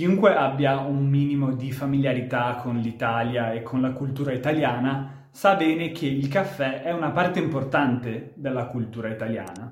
Chiunque abbia un minimo di familiarità con l'Italia e con la cultura italiana sa bene che il caffè è una parte importante della cultura italiana.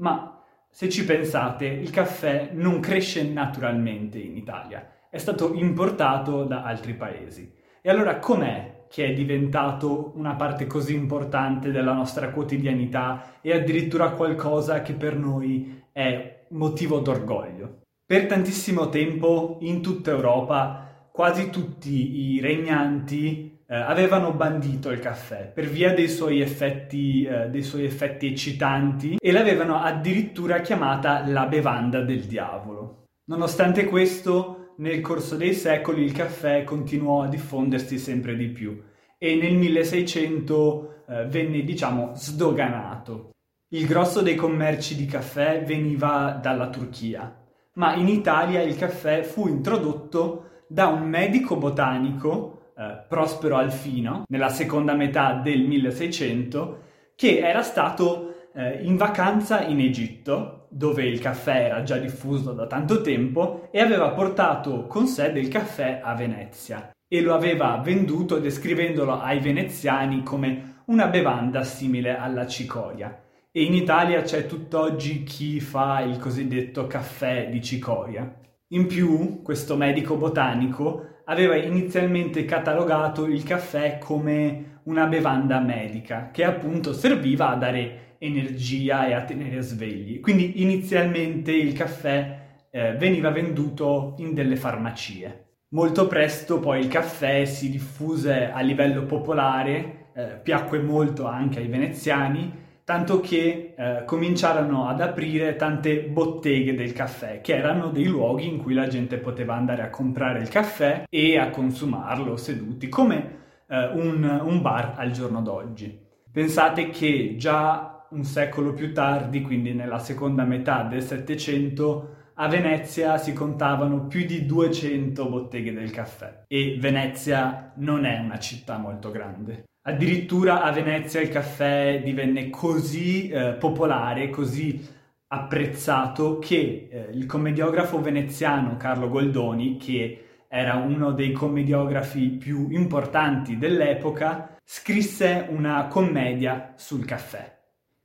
Ma se ci pensate, il caffè non cresce naturalmente in Italia, è stato importato da altri paesi. E allora com'è che è diventato una parte così importante della nostra quotidianità e addirittura qualcosa che per noi è motivo d'orgoglio? Per tantissimo tempo in tutta Europa quasi tutti i regnanti eh, avevano bandito il caffè per via dei suoi, effetti, eh, dei suoi effetti eccitanti e l'avevano addirittura chiamata la bevanda del diavolo. Nonostante questo, nel corso dei secoli il caffè continuò a diffondersi sempre di più e nel 1600 eh, venne, diciamo, sdoganato. Il grosso dei commerci di caffè veniva dalla Turchia ma in Italia il caffè fu introdotto da un medico botanico, eh, Prospero Alfino, nella seconda metà del 1600, che era stato eh, in vacanza in Egitto, dove il caffè era già diffuso da tanto tempo, e aveva portato con sé del caffè a Venezia e lo aveva venduto descrivendolo ai veneziani come una bevanda simile alla cicoria. E in Italia c'è tutt'oggi chi fa il cosiddetto caffè di cicoria. In più, questo medico botanico aveva inizialmente catalogato il caffè come una bevanda medica, che appunto serviva a dare energia e a tenere svegli. Quindi inizialmente il caffè eh, veniva venduto in delle farmacie. Molto presto poi il caffè si diffuse a livello popolare, eh, piacque molto anche ai veneziani tanto che eh, cominciarono ad aprire tante botteghe del caffè, che erano dei luoghi in cui la gente poteva andare a comprare il caffè e a consumarlo seduti, come eh, un, un bar al giorno d'oggi. Pensate che già un secolo più tardi, quindi nella seconda metà del Settecento, a Venezia si contavano più di 200 botteghe del caffè e Venezia non è una città molto grande. Addirittura a Venezia il caffè divenne così eh, popolare, così apprezzato che eh, il commediografo veneziano Carlo Goldoni, che era uno dei commediografi più importanti dell'epoca, scrisse una commedia sul caffè,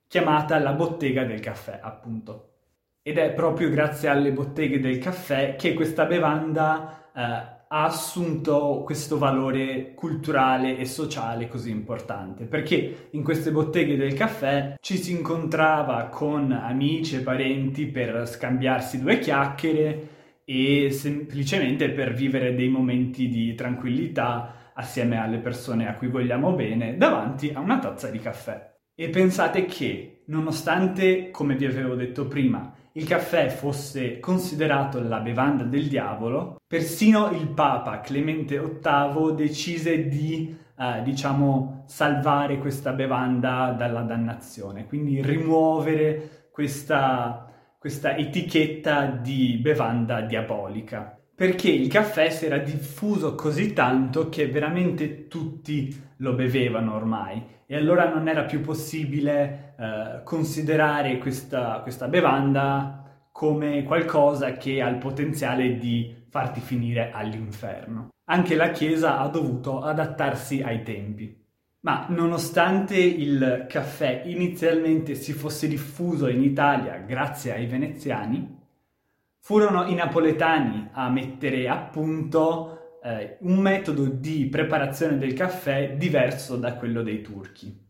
chiamata La bottega del caffè, appunto. Ed è proprio grazie alle botteghe del caffè che questa bevanda eh, ha assunto questo valore culturale e sociale così importante, perché in queste botteghe del caffè ci si incontrava con amici e parenti per scambiarsi due chiacchiere e semplicemente per vivere dei momenti di tranquillità assieme alle persone a cui vogliamo bene davanti a una tazza di caffè. E pensate che, nonostante, come vi avevo detto prima, il caffè fosse considerato la bevanda del diavolo, persino il Papa Clemente VIII decise di, eh, diciamo, salvare questa bevanda dalla dannazione, quindi rimuovere questa, questa etichetta di bevanda diabolica. Perché il caffè si era diffuso così tanto che veramente tutti lo bevevano ormai e allora non era più possibile eh, considerare questa, questa bevanda come qualcosa che ha il potenziale di farti finire all'inferno. Anche la Chiesa ha dovuto adattarsi ai tempi. Ma nonostante il caffè inizialmente si fosse diffuso in Italia grazie ai veneziani, furono i napoletani a mettere a punto eh, un metodo di preparazione del caffè diverso da quello dei turchi.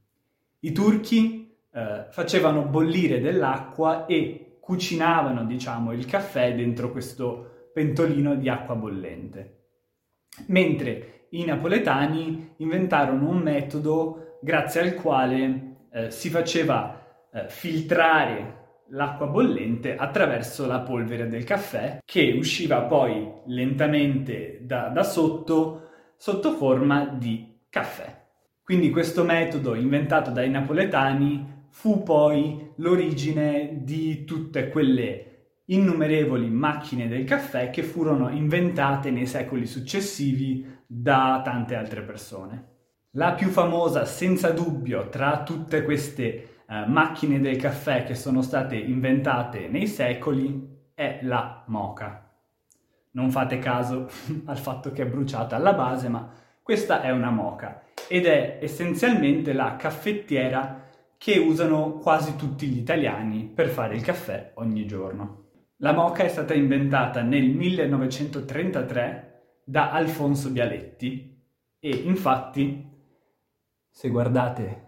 I turchi eh, facevano bollire dell'acqua e cucinavano, diciamo, il caffè dentro questo pentolino di acqua bollente. Mentre i napoletani inventarono un metodo grazie al quale eh, si faceva eh, filtrare l'acqua bollente attraverso la polvere del caffè che usciva poi lentamente da, da sotto sotto forma di caffè. Quindi questo metodo inventato dai napoletani fu poi l'origine di tutte quelle innumerevoli macchine del caffè che furono inventate nei secoli successivi da tante altre persone. La più famosa, senza dubbio, tra tutte queste eh, macchine del caffè che sono state inventate nei secoli è la moca. Non fate caso al fatto che è bruciata alla base, ma questa è una moca ed è essenzialmente la caffettiera che usano quasi tutti gli italiani per fare il caffè ogni giorno. La moca è stata inventata nel 1933 da Alfonso Bialetti e infatti, se guardate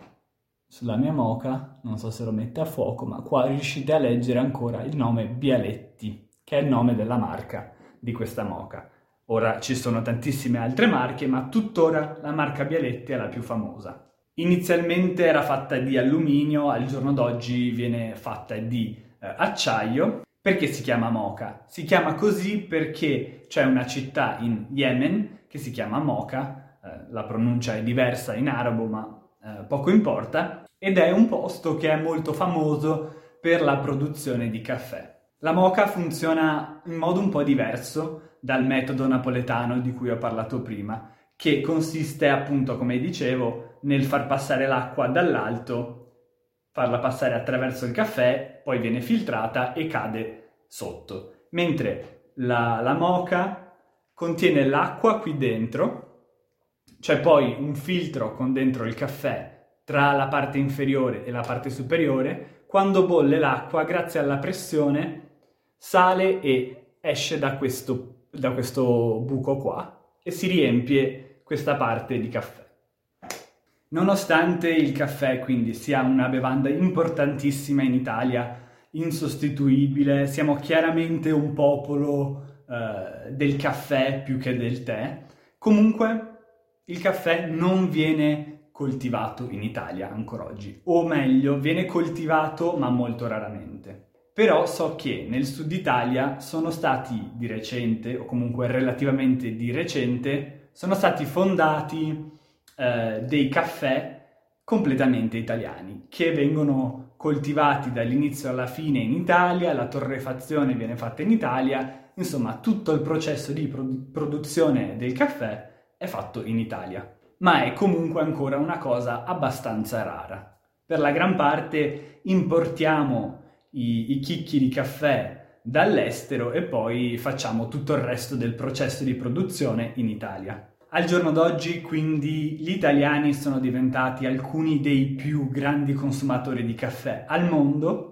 sulla mia moca, non so se lo mette a fuoco, ma qua riuscite a leggere ancora il nome Bialetti, che è il nome della marca di questa moca. Ora ci sono tantissime altre marche, ma tuttora la marca Bialetti è la più famosa. Inizialmente era fatta di alluminio, al giorno d'oggi viene fatta di eh, acciaio. Perché si chiama Mocha? Si chiama così perché c'è una città in Yemen che si chiama Mocha, eh, la pronuncia è diversa in arabo ma eh, poco importa, ed è un posto che è molto famoso per la produzione di caffè. La moca funziona in modo un po' diverso dal metodo napoletano di cui ho parlato prima, che consiste appunto, come dicevo, nel far passare l'acqua dall'alto, farla passare attraverso il caffè, poi viene filtrata e cade sotto. Mentre la, la moca contiene l'acqua qui dentro, c'è poi un filtro con dentro il caffè tra la parte inferiore e la parte superiore, quando bolle l'acqua, grazie alla pressione, sale e esce da questo, da questo buco qua e si riempie questa parte di caffè. Nonostante il caffè quindi sia una bevanda importantissima in Italia, insostituibile, siamo chiaramente un popolo eh, del caffè più che del tè, comunque il caffè non viene coltivato in Italia ancora oggi, o meglio, viene coltivato ma molto raramente. Però so che nel sud Italia sono stati di recente, o comunque relativamente di recente, sono stati fondati eh, dei caffè completamente italiani che vengono coltivati dall'inizio alla fine in Italia, la torrefazione viene fatta in Italia, insomma tutto il processo di produ- produzione del caffè è fatto in Italia. Ma è comunque ancora una cosa abbastanza rara. Per la gran parte importiamo i, i chicchi di caffè dall'estero e poi facciamo tutto il resto del processo di produzione in Italia. Al giorno d'oggi quindi gli italiani sono diventati alcuni dei più grandi consumatori di caffè al mondo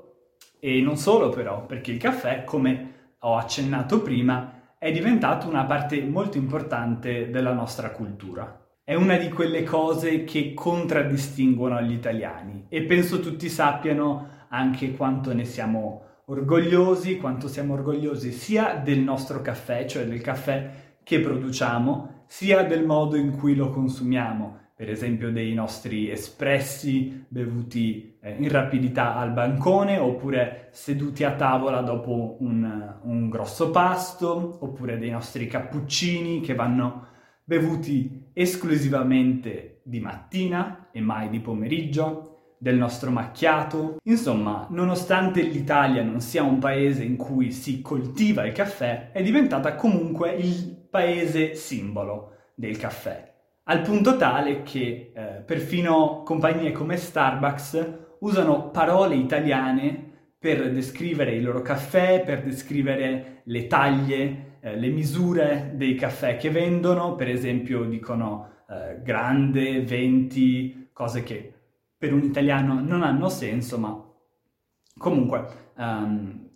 e non solo però, perché il caffè, come ho accennato prima, è diventato una parte molto importante della nostra cultura. È una di quelle cose che contraddistinguono gli italiani e penso tutti sappiano anche quanto ne siamo orgogliosi, quanto siamo orgogliosi sia del nostro caffè, cioè del caffè che produciamo, sia del modo in cui lo consumiamo, per esempio dei nostri espressi bevuti eh, in rapidità al bancone, oppure seduti a tavola dopo un, un grosso pasto, oppure dei nostri cappuccini che vanno bevuti esclusivamente di mattina e mai di pomeriggio, del nostro macchiato. Insomma, nonostante l'Italia non sia un paese in cui si coltiva il caffè, è diventata comunque il paese simbolo del caffè, al punto tale che eh, perfino compagnie come Starbucks usano parole italiane per descrivere il loro caffè, per descrivere le taglie, eh, le misure dei caffè che vendono, per esempio dicono eh, grande, 20, cose che per un italiano non hanno senso, ma comunque um,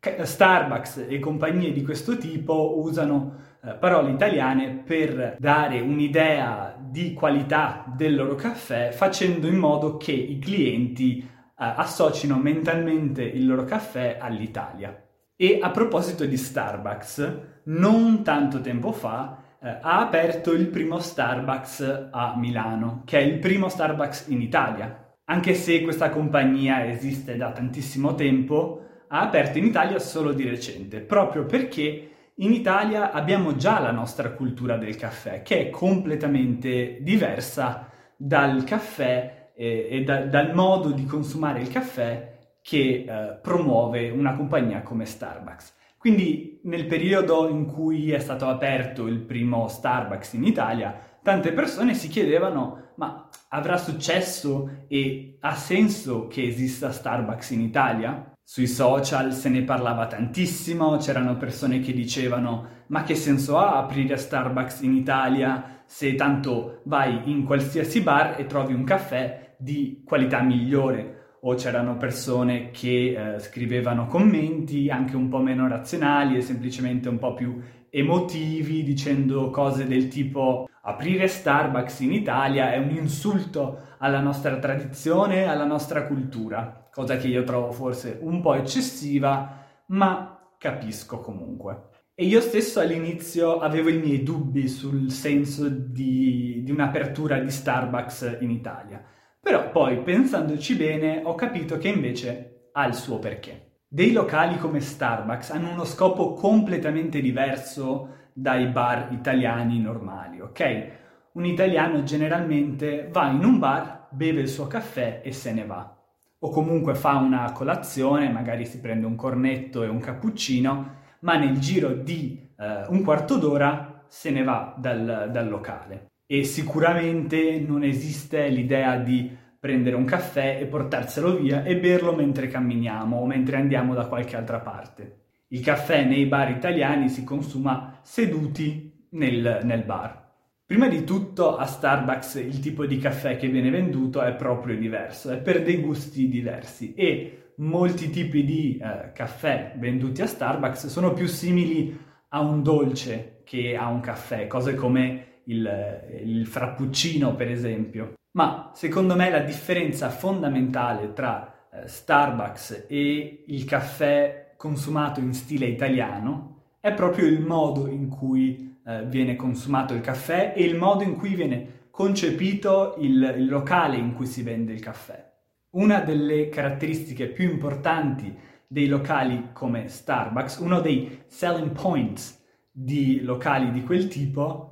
Starbucks e compagnie di questo tipo usano eh, parole italiane per dare un'idea di qualità del loro caffè facendo in modo che i clienti eh, associno mentalmente il loro caffè all'Italia. E a proposito di Starbucks, non tanto tempo fa eh, ha aperto il primo Starbucks a Milano, che è il primo Starbucks in Italia. Anche se questa compagnia esiste da tantissimo tempo, ha aperto in Italia solo di recente, proprio perché in Italia abbiamo già la nostra cultura del caffè, che è completamente diversa dal caffè e, e da, dal modo di consumare il caffè che eh, promuove una compagnia come Starbucks. Quindi nel periodo in cui è stato aperto il primo Starbucks in Italia, tante persone si chiedevano ma avrà successo e ha senso che esista Starbucks in Italia? Sui social se ne parlava tantissimo, c'erano persone che dicevano ma che senso ha aprire Starbucks in Italia se tanto vai in qualsiasi bar e trovi un caffè di qualità migliore? O c'erano persone che eh, scrivevano commenti anche un po' meno razionali e semplicemente un po' più emotivi dicendo cose del tipo aprire Starbucks in Italia è un insulto alla nostra tradizione, alla nostra cultura, cosa che io trovo forse un po' eccessiva, ma capisco comunque. E io stesso all'inizio avevo i miei dubbi sul senso di, di un'apertura di Starbucks in Italia, però poi pensandoci bene ho capito che invece ha il suo perché. Dei locali come Starbucks hanno uno scopo completamente diverso dai bar italiani normali, ok? Un italiano generalmente va in un bar, beve il suo caffè e se ne va. O comunque fa una colazione, magari si prende un cornetto e un cappuccino, ma nel giro di eh, un quarto d'ora se ne va dal, dal locale. E sicuramente non esiste l'idea di prendere un caffè e portarselo via e berlo mentre camminiamo o mentre andiamo da qualche altra parte. Il caffè nei bar italiani si consuma seduti nel, nel bar. Prima di tutto a Starbucks il tipo di caffè che viene venduto è proprio diverso, è per dei gusti diversi e molti tipi di eh, caffè venduti a Starbucks sono più simili a un dolce che a un caffè, cose come il, il frappuccino per esempio. Ma secondo me la differenza fondamentale tra eh, Starbucks e il caffè consumato in stile italiano è proprio il modo in cui eh, viene consumato il caffè e il modo in cui viene concepito il, il locale in cui si vende il caffè. Una delle caratteristiche più importanti dei locali come Starbucks, uno dei selling points di locali di quel tipo,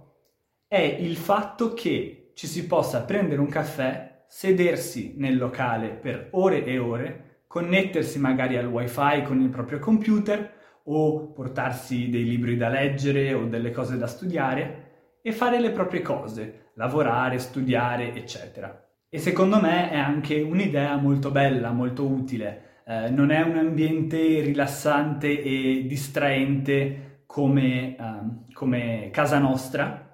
è il fatto che ci si possa prendere un caffè, sedersi nel locale per ore e ore, connettersi magari al wifi con il proprio computer o portarsi dei libri da leggere o delle cose da studiare e fare le proprie cose, lavorare, studiare, eccetera. E secondo me è anche un'idea molto bella, molto utile. Eh, non è un ambiente rilassante e distraente come, uh, come casa nostra,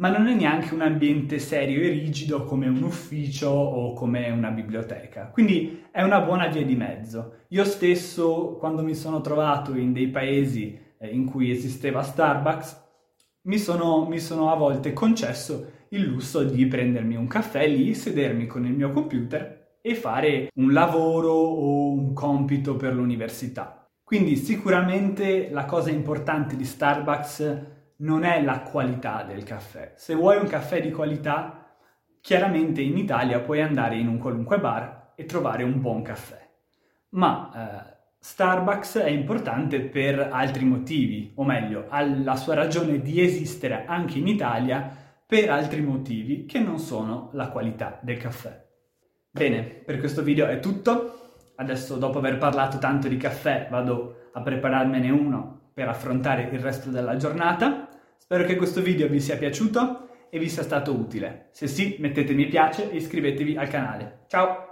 ma non è neanche un ambiente serio e rigido come un ufficio o come una biblioteca. Quindi è una buona via di mezzo. Io stesso, quando mi sono trovato in dei paesi eh, in cui esisteva Starbucks, mi sono, mi sono a volte concesso il lusso di prendermi un caffè lì, sedermi con il mio computer e fare un lavoro o un compito per l'università. Quindi sicuramente la cosa importante di Starbucks non è la qualità del caffè. Se vuoi un caffè di qualità, chiaramente in Italia puoi andare in un qualunque bar e trovare un buon caffè. Ma eh, Starbucks è importante per altri motivi, o meglio, ha la sua ragione di esistere anche in Italia per altri motivi che non sono la qualità del caffè. Bene, per questo video è tutto. Adesso dopo aver parlato tanto di caffè vado a prepararmene uno per affrontare il resto della giornata. Spero che questo video vi sia piaciuto e vi sia stato utile. Se sì, mettete mi piace e iscrivetevi al canale. Ciao!